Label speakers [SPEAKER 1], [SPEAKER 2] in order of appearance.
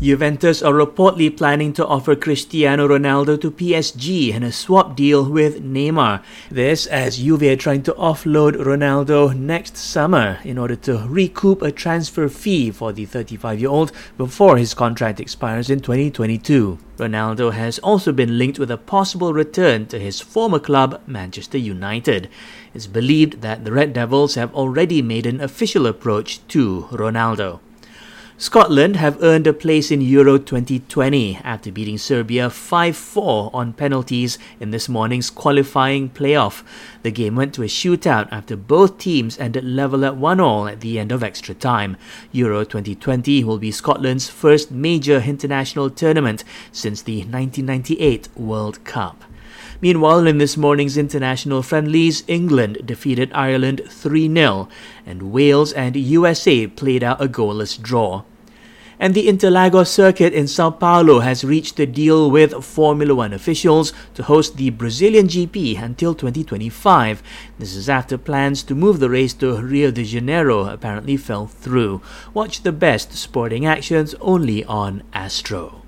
[SPEAKER 1] Juventus are reportedly planning to offer Cristiano Ronaldo to PSG in a swap deal with Neymar. This as Juve are trying to offload Ronaldo next summer in order to recoup a transfer fee for the 35-year-old before his contract expires in 2022. Ronaldo has also been linked with a possible return to his former club, Manchester United. It's believed that the Red Devils have already made an official approach to Ronaldo. Scotland have earned a place in Euro 2020 after beating Serbia 5 4 on penalties in this morning's qualifying playoff. The game went to a shootout after both teams ended level at 1 all at the end of extra time. Euro 2020 will be Scotland's first major international tournament since the 1998 World Cup. Meanwhile, in this morning's international friendlies, England defeated Ireland 3 0, and Wales and USA played out a goalless draw. And the Interlagos circuit in Sao Paulo has reached a deal with Formula One officials to host the Brazilian GP until 2025. This is after plans to move the race to Rio de Janeiro apparently fell through. Watch the best sporting actions only on Astro.